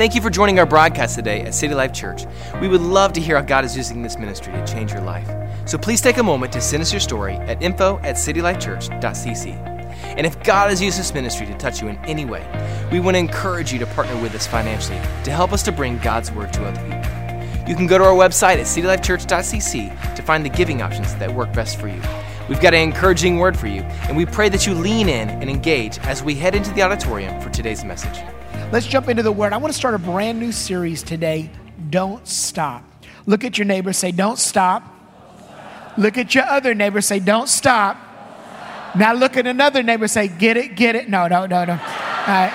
Thank you for joining our broadcast today at City Life Church. We would love to hear how God is using this ministry to change your life. So please take a moment to send us your story at info at citylifechurch.cc. And if God has used this ministry to touch you in any way, we want to encourage you to partner with us financially to help us to bring God's word to other people. You can go to our website at citylifechurch.cc to find the giving options that work best for you. We've got an encouraging word for you, and we pray that you lean in and engage as we head into the auditorium for today's message. Let's jump into the word. I want to start a brand new series today. Don't stop. Look at your neighbor, say, Don't stop. Look at your other neighbor, say, Don't stop. Now look at another neighbor, say, Get it, get it. No, no, no, no. All right.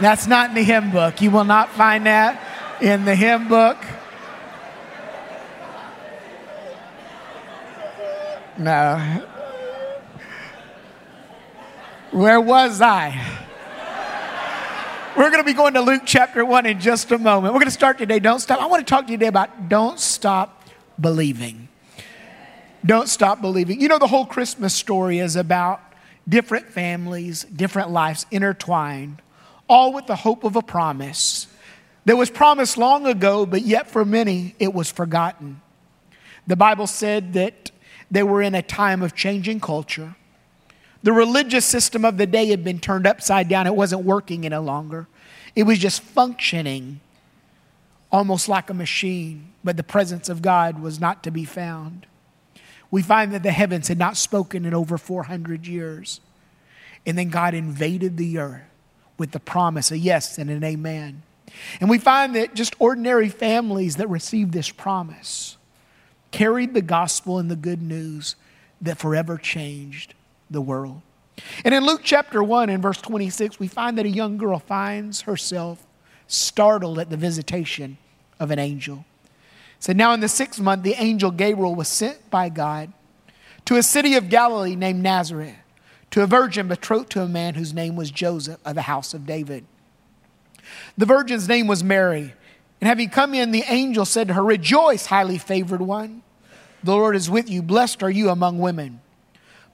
That's not in the hymn book. You will not find that in the hymn book. No. Where was I? We're going to be going to Luke chapter 1 in just a moment. We're going to start today. Don't stop. I want to talk to you today about don't stop believing. Don't stop believing. You know, the whole Christmas story is about different families, different lives intertwined, all with the hope of a promise that was promised long ago, but yet for many it was forgotten. The Bible said that they were in a time of changing culture the religious system of the day had been turned upside down. It wasn't working any longer. It was just functioning almost like a machine, but the presence of God was not to be found. We find that the heavens had not spoken in over 400 years. And then God invaded the earth with the promise, a yes and an amen. And we find that just ordinary families that received this promise carried the gospel and the good news that forever changed the world. And in Luke chapter 1 and verse 26, we find that a young girl finds herself startled at the visitation of an angel. So now in the sixth month, the angel Gabriel was sent by God to a city of Galilee named Nazareth, to a virgin betrothed to a man whose name was Joseph of the house of David. The virgin's name was Mary. And having come in, the angel said to her, Rejoice, highly favored one. The Lord is with you. Blessed are you among women.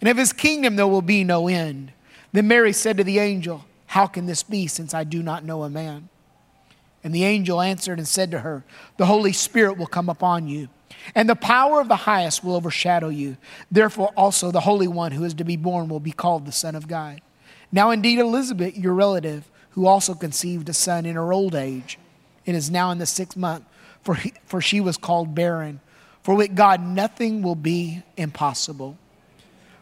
and of his kingdom there will be no end. Then Mary said to the angel, How can this be, since I do not know a man? And the angel answered and said to her, The Holy Spirit will come upon you, and the power of the highest will overshadow you. Therefore, also the Holy One who is to be born will be called the Son of God. Now, indeed, Elizabeth, your relative, who also conceived a son in her old age, and is now in the sixth month, for, he, for she was called barren. For with God nothing will be impossible.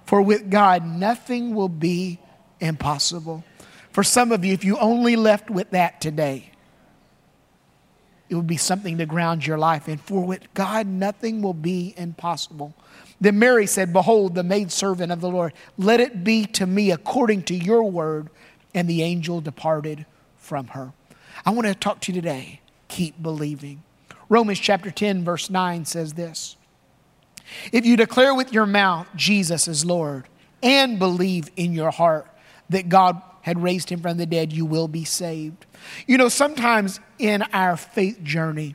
For with God, nothing will be impossible. For some of you, if you only left with that today, it would be something to ground your life in. For with God, nothing will be impossible. Then Mary said, Behold, the maidservant of the Lord, let it be to me according to your word. And the angel departed from her. I want to talk to you today. Keep believing. Romans chapter 10, verse 9 says this if you declare with your mouth Jesus is Lord and believe in your heart that God had raised him from the dead, you will be saved. You know, sometimes in our faith journey,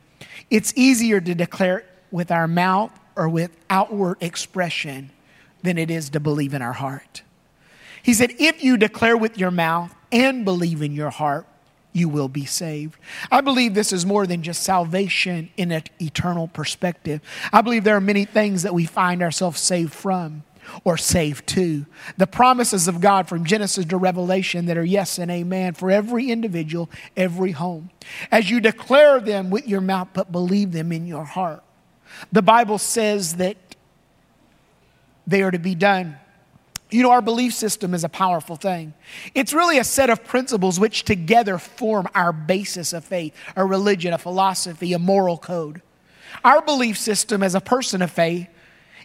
it's easier to declare with our mouth or with outward expression than it is to believe in our heart. He said, if you declare with your mouth and believe in your heart, you will be saved. I believe this is more than just salvation in an eternal perspective. I believe there are many things that we find ourselves saved from or saved to. The promises of God from Genesis to Revelation that are yes and amen for every individual, every home. As you declare them with your mouth, but believe them in your heart. The Bible says that they are to be done you know, our belief system is a powerful thing. It's really a set of principles which together form our basis of faith, a religion, a philosophy, a moral code. Our belief system as a person of faith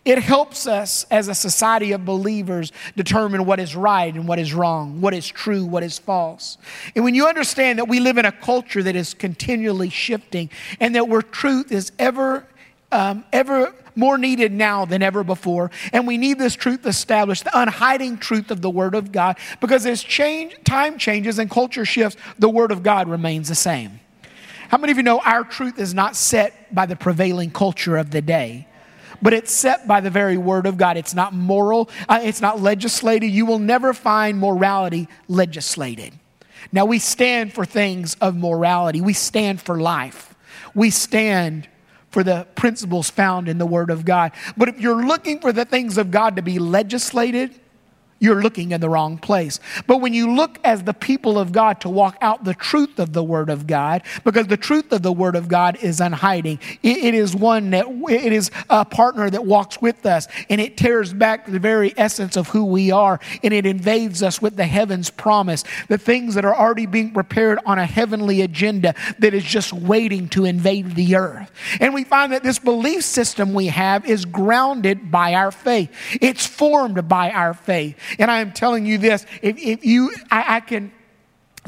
It helps us as a society of believers determine what is right and what is wrong, what is true, what is false. And when you understand that we live in a culture that is continually shifting and that where truth is ever, um, ever more needed now than ever before, and we need this truth established, the unhiding truth of the Word of God, because as change, time changes and culture shifts, the Word of God remains the same. How many of you know our truth is not set by the prevailing culture of the day? but it's set by the very word of God. It's not moral, uh, it's not legislated. You will never find morality legislated. Now, we stand for things of morality, we stand for life, we stand for the principles found in the Word of God. But if you're looking for the things of God to be legislated, you're looking in the wrong place. But when you look as the people of God to walk out the truth of the Word of God, because the truth of the Word of God is unhiding, it, it is one that it is a partner that walks with us, and it tears back the very essence of who we are, and it invades us with the heavens promise, the things that are already being prepared on a heavenly agenda that is just waiting to invade the earth. And we find that this belief system we have is grounded by our faith. It's formed by our faith. And I am telling you this if, if you, I, I can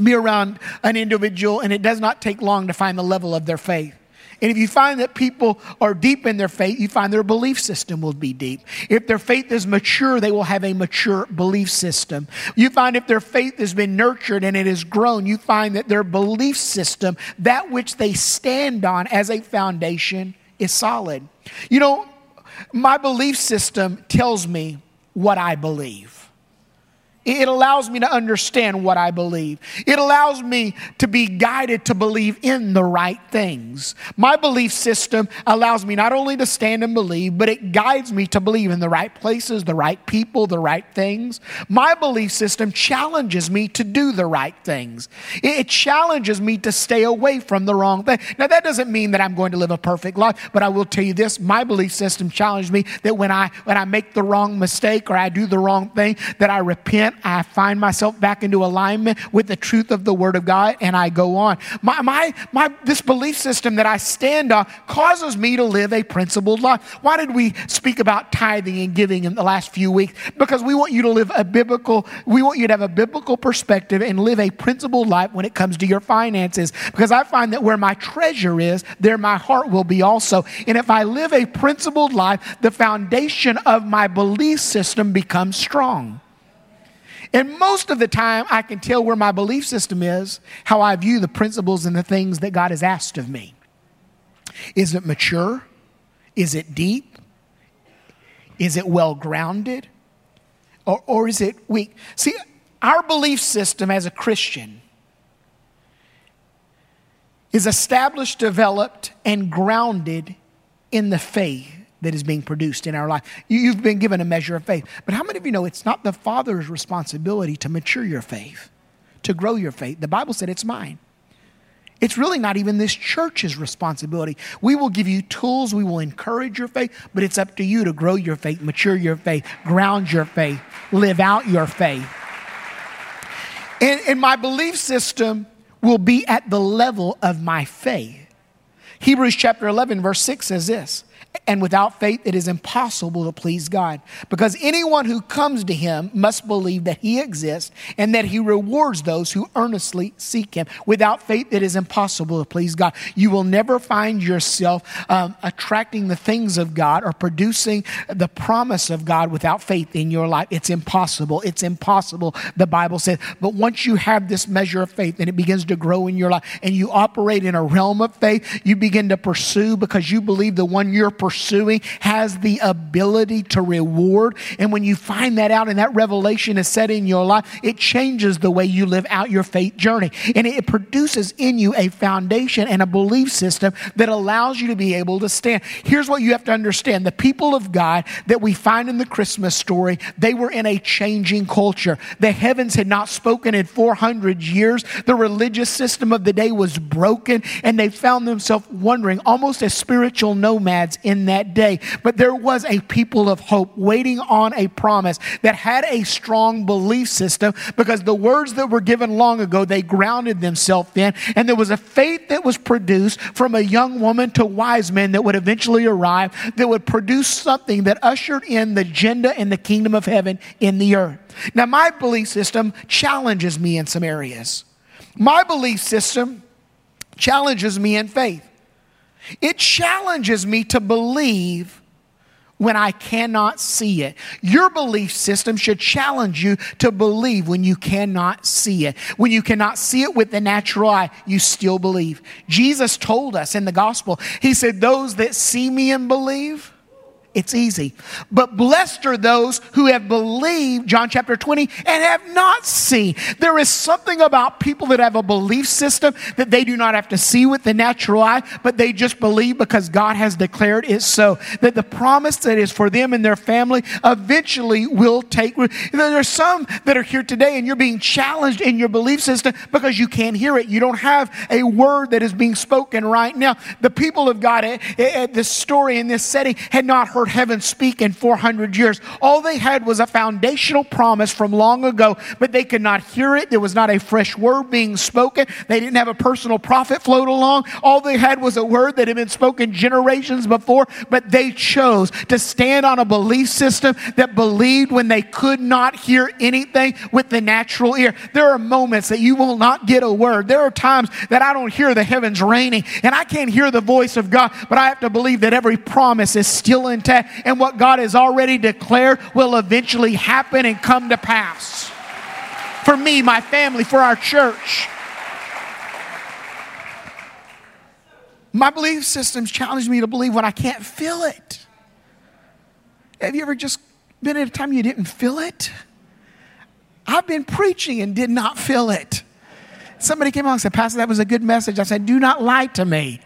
be around an individual and it does not take long to find the level of their faith. And if you find that people are deep in their faith, you find their belief system will be deep. If their faith is mature, they will have a mature belief system. You find if their faith has been nurtured and it has grown, you find that their belief system, that which they stand on as a foundation, is solid. You know, my belief system tells me what I believe. It allows me to understand what I believe. It allows me to be guided to believe in the right things. My belief system allows me not only to stand and believe, but it guides me to believe in the right places, the right people, the right things. My belief system challenges me to do the right things. It challenges me to stay away from the wrong thing. Now, that doesn't mean that I'm going to live a perfect life, but I will tell you this my belief system challenges me that when I, when I make the wrong mistake or I do the wrong thing, that I repent I find myself back into alignment with the truth of the Word of God and I go on. My, my, my, this belief system that I stand on causes me to live a principled life. Why did we speak about tithing and giving in the last few weeks? Because we want you to live a biblical, we want you to have a biblical perspective and live a principled life when it comes to your finances. Because I find that where my treasure is, there my heart will be also. And if I live a principled life, the foundation of my belief system becomes strong. And most of the time, I can tell where my belief system is, how I view the principles and the things that God has asked of me. Is it mature? Is it deep? Is it well grounded? Or, or is it weak? See, our belief system as a Christian is established, developed, and grounded in the faith that is being produced in our life. You've been given a measure of faith. But how many of you know it's not the Father's responsibility to mature your faith, to grow your faith? The Bible said it's mine. It's really not even this church's responsibility. We will give you tools, we will encourage your faith, but it's up to you to grow your faith, mature your faith, ground your faith, live out your faith. And, and my belief system will be at the level of my faith. Hebrews chapter 11, verse 6 says this and without faith, it is impossible to please God. Because anyone who comes to him must believe that he exists and that he rewards those who earnestly seek him. Without faith, it is impossible to please God. You will never find yourself um, attracting the things of God or producing the promise of God without faith in your life. It's impossible. It's impossible, the Bible says. But once you have this measure of faith and it begins to grow in your life and you operate in a realm of faith, you begin to pursue because you believe the one you're pursuing has the ability to reward. And when you find that out and that revelation is set in your life, it changes the way you live out your faith journey. And it produces in you a foundation and a belief system that allows you to be able to stand. Here's what you have to understand the people of God that we find in the Christmas story, they were in a changing culture. The heavens had not spoken in 400 years. The religious system of the day was broken, and they found themselves wondering, almost as spiritual nomads in that day. But there was a people of hope waiting on a promise that had a strong belief system because the words that were given long ago, they grounded themselves in. And there was a faith that was produced from a young woman to wise men that would eventually arrive, that would produce something that ushered in the agenda and the kingdom of heaven in the earth. Now, my belief system challenges me in some areas. My belief system challenges me in faith. It challenges me to believe when I cannot see it. Your belief system should challenge you to believe when you cannot see it. When you cannot see it with the natural eye, you still believe. Jesus told us in the gospel, He said, Those that see me and believe, it's easy. But blessed are those who have believed, John chapter 20, and have not seen. There is something about people that have a belief system that they do not have to see with the natural eye, but they just believe because God has declared it so. That the promise that is for them and their family eventually will take root. There are some that are here today and you're being challenged in your belief system because you can't hear it. You don't have a word that is being spoken right now. The people of God at, this story in this setting had not heard heard heaven speak in 400 years. All they had was a foundational promise from long ago, but they could not hear it. There was not a fresh word being spoken. They didn't have a personal prophet float along. All they had was a word that had been spoken generations before, but they chose to stand on a belief system that believed when they could not hear anything with the natural ear. There are moments that you will not get a word. There are times that I don't hear the heavens raining and I can't hear the voice of God, but I have to believe that every promise is still intact and what God has already declared will eventually happen and come to pass. For me, my family, for our church. My belief systems challenge me to believe when I can't feel it. Have you ever just been at a time you didn't feel it? I've been preaching and did not feel it. Somebody came along and said, Pastor, that was a good message. I said, Do not lie to me.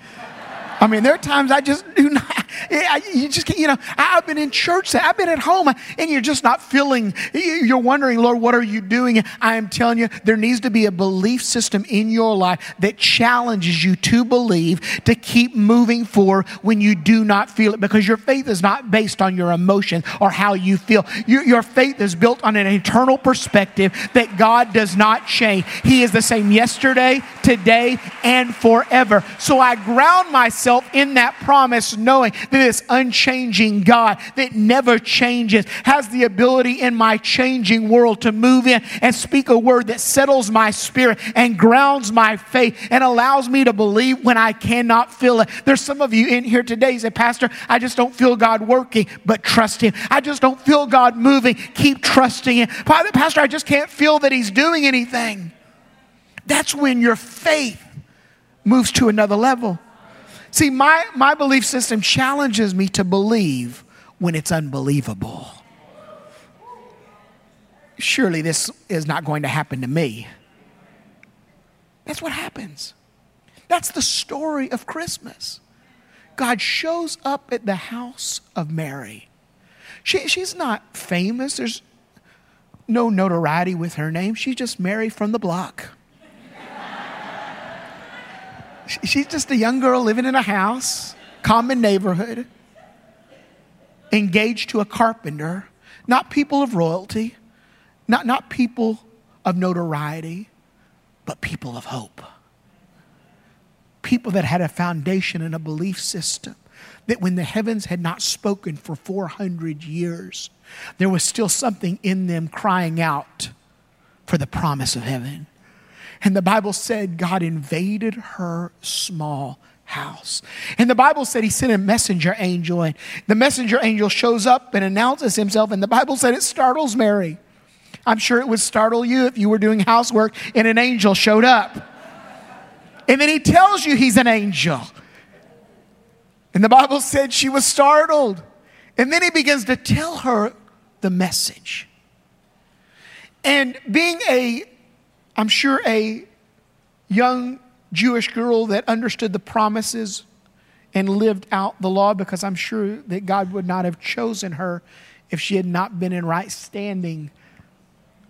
I mean, there are times I just do not, you just can't, you know, I've been in church, I've been at home, and you're just not feeling, you're wondering, Lord, what are you doing? I am telling you, there needs to be a belief system in your life that challenges you to believe, to keep moving forward when you do not feel it, because your faith is not based on your emotion or how you feel. Your, your faith is built on an eternal perspective that God does not change. He is the same yesterday, today, and forever. So I ground myself in that promise, knowing that this unchanging God that never changes has the ability in my changing world to move in and speak a word that settles my spirit and grounds my faith and allows me to believe when I cannot feel it. There's some of you in here today say, Pastor, I just don't feel God working, but trust Him. I just don't feel God moving, keep trusting Him. Pastor, I just can't feel that He's doing anything. That's when your faith moves to another level. See, my, my belief system challenges me to believe when it's unbelievable. Surely this is not going to happen to me. That's what happens. That's the story of Christmas. God shows up at the house of Mary. She, she's not famous, there's no notoriety with her name. She's just Mary from the block. She's just a young girl living in a house, common neighborhood, engaged to a carpenter, not people of royalty, not, not people of notoriety, but people of hope. People that had a foundation and a belief system that when the heavens had not spoken for 400 years, there was still something in them crying out for the promise of heaven. And the Bible said God invaded her small house. And the Bible said he sent a messenger angel, and the messenger angel shows up and announces himself. And the Bible said it startles Mary. I'm sure it would startle you if you were doing housework and an angel showed up. And then he tells you he's an angel. And the Bible said she was startled. And then he begins to tell her the message. And being a I'm sure a young Jewish girl that understood the promises and lived out the law because I'm sure that God would not have chosen her if she had not been in right standing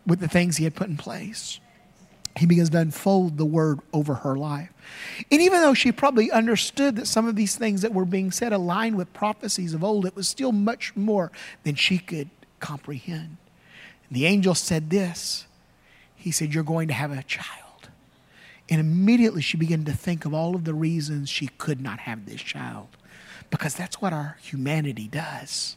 with the things he had put in place. he begins to unfold the word over her life. And even though she probably understood that some of these things that were being said aligned with prophecies of old, it was still much more than she could comprehend. And the angel said this He said, You're going to have a child. And immediately she began to think of all of the reasons she could not have this child. Because that's what our humanity does.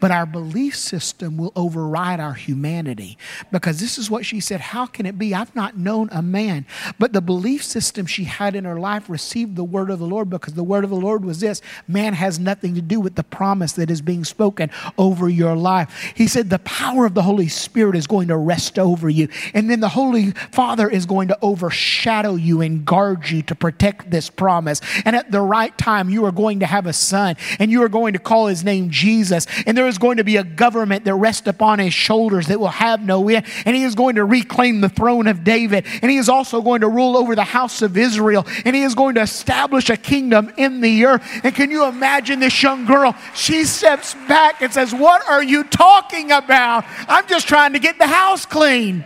But our belief system will override our humanity because this is what she said How can it be? I've not known a man. But the belief system she had in her life received the word of the Lord because the word of the Lord was this man has nothing to do with the promise that is being spoken over your life. He said, The power of the Holy Spirit is going to rest over you. And then the Holy Father is going to overshadow you and guard you to protect this promise. And at the right time, you are going to have a son and you are going to call his name Jesus and there is going to be a government that rests upon his shoulders that will have no end. And he is going to reclaim the throne of David. And he is also going to rule over the house of Israel. And he is going to establish a kingdom in the earth. And can you imagine this young girl? She steps back and says, What are you talking about? I'm just trying to get the house clean.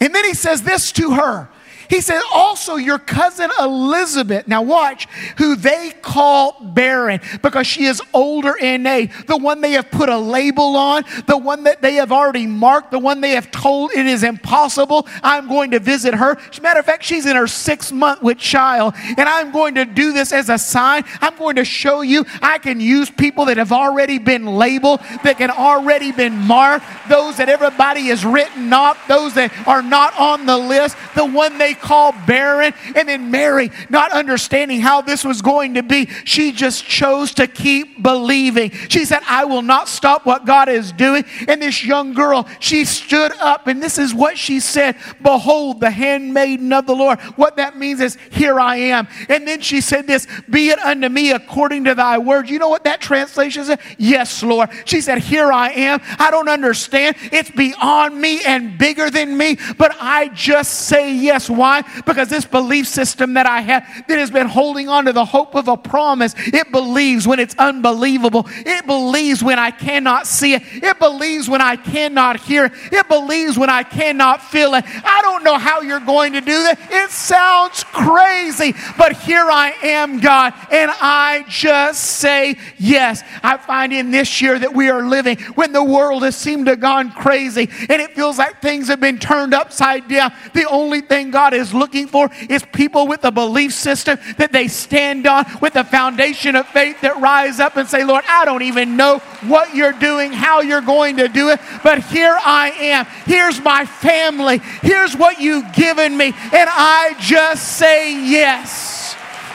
And then he says this to her he said, also your cousin Elizabeth, now watch, who they call barren because she is older in age, the one they have put a label on, the one that they have already marked, the one they have told it is impossible. I'm going to visit her. As a matter of fact, she's in her sixth month with child, and I'm going to do this as a sign. I'm going to show you I can use people that have already been labeled, that can already been marked, those that everybody has written off, those that are not on the list, the one they call barren. And then Mary, not understanding how this was going to be, she just chose to keep believing. She said, I will not stop what God is doing. And this young girl, she stood up, and this is what she said Behold, the handmaiden of the Lord. What that means is, Here I am. And then she said this Be it unto me according to thy word. You know what that translation says? Yes, Lord. She said, Here I am. I don't understand. It's beyond me and bigger than me, but I just say yes. Why? Why? Because this belief system that I have that has been holding on to the hope of a promise, it believes when it's unbelievable. It believes when I cannot see it. It believes when I cannot hear it. It believes when I cannot feel it. I don't know how you're going to do that. It sounds crazy, but here I am, God, and I just say yes. I find in this year that we are living when the world has seemed to have gone crazy and it feels like things have been turned upside down. The only thing God is looking for is people with a belief system that they stand on, with a foundation of faith that rise up and say, Lord, I don't even know what you're doing, how you're going to do it, but here I am. Here's my family. Here's what you've given me. And I just say yes.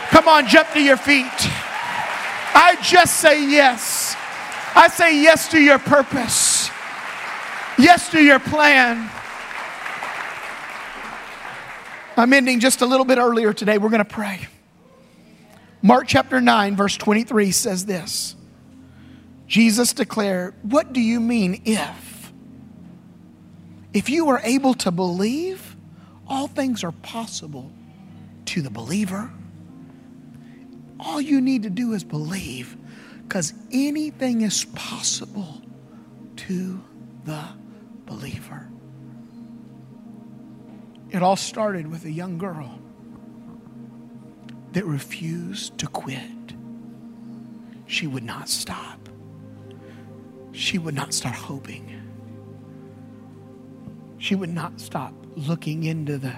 Come on, jump to your feet. I just say yes. I say yes to your purpose, yes to your plan. I'm ending just a little bit earlier today. We're going to pray. Mark chapter 9, verse 23 says this Jesus declared, What do you mean if? If you are able to believe, all things are possible to the believer. All you need to do is believe because anything is possible to the believer. It all started with a young girl that refused to quit. She would not stop. She would not start hoping. She would not stop looking into the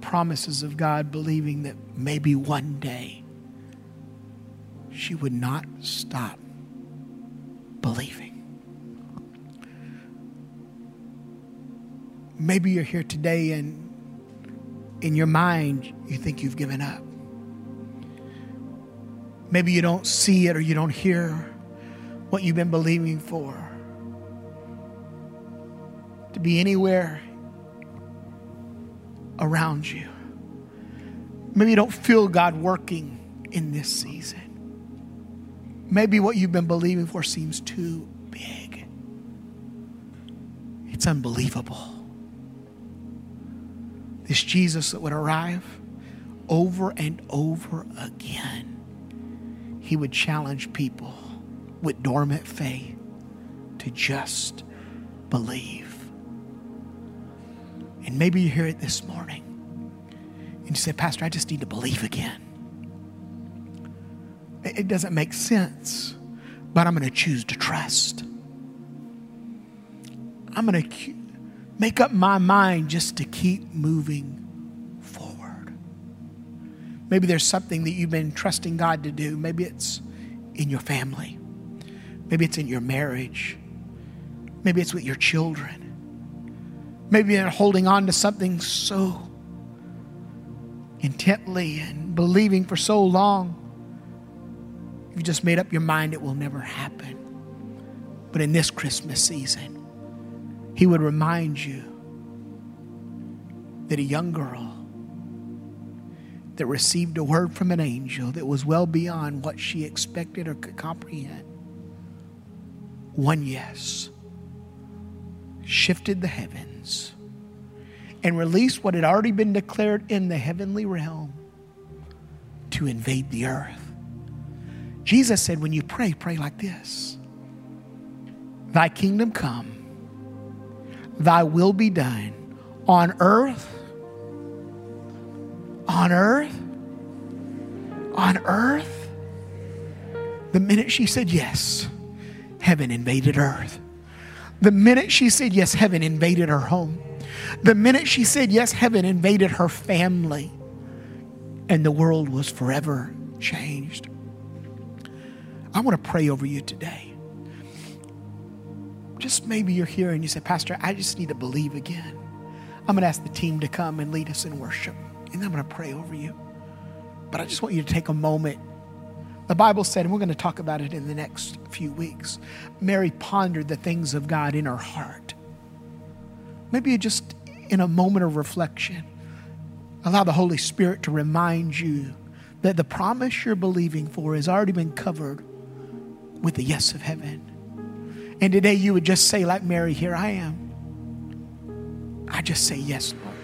promises of God, believing that maybe one day she would not stop believing. Maybe you're here today and in your mind, you think you've given up. Maybe you don't see it or you don't hear what you've been believing for. To be anywhere around you. Maybe you don't feel God working in this season. Maybe what you've been believing for seems too big. It's unbelievable this Jesus that would arrive over and over again. He would challenge people with dormant faith to just believe. And maybe you hear it this morning. And you say, Pastor, I just need to believe again. It doesn't make sense, but I'm going to choose to trust. I'm going to make up my mind just to keep moving forward. Maybe there's something that you've been trusting God to do. Maybe it's in your family, maybe it's in your marriage, maybe it's with your children. Maybe you're holding on to something so intently and believing for so long. You've just made up your mind it will never happen. But in this Christmas season, He would remind you that a young girl that received a word from an angel that was well beyond what she expected or could comprehend, one yes, shifted the heavens and released what had already been declared in the heavenly realm to invade the earth. Jesus said, when you pray, pray like this Thy kingdom come, thy will be done on earth, on earth, on earth. The minute she said yes, heaven invaded earth. The minute she said yes, heaven invaded her home. The minute she said yes, heaven invaded her family. And the world was forever changed. I want to pray over you today. Just maybe you're here and you say, Pastor, I just need to believe again. I'm going to ask the team to come and lead us in worship. And I'm going to pray over you. But I just want you to take a moment. The Bible said, and we're going to talk about it in the next few weeks. Mary pondered the things of God in her heart. Maybe you just in a moment of reflection, allow the Holy Spirit to remind you that the promise you're believing for has already been covered with the yes of heaven. And today you would just say, like Mary, here I am. I just say yes, Lord.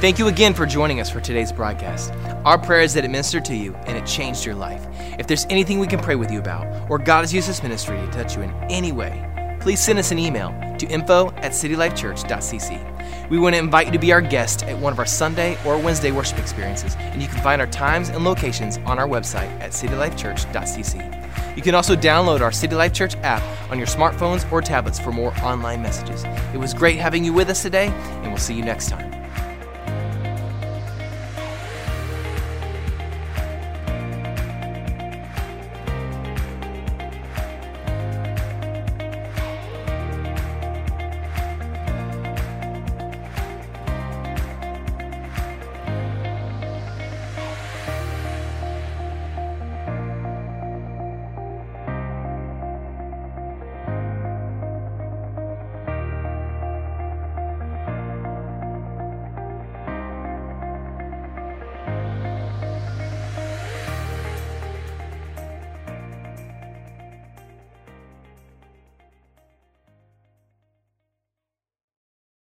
Thank you again for joining us for today's broadcast. Our prayer is that it ministered to you and it changed your life. If there's anything we can pray with you about, or God has used this ministry to touch you in any way, please send us an email to info at citylifechurch.cc. We want to invite you to be our guest at one of our Sunday or Wednesday worship experiences, and you can find our times and locations on our website at citylifechurch.cc. You can also download our City Life Church app on your smartphones or tablets for more online messages. It was great having you with us today, and we'll see you next time.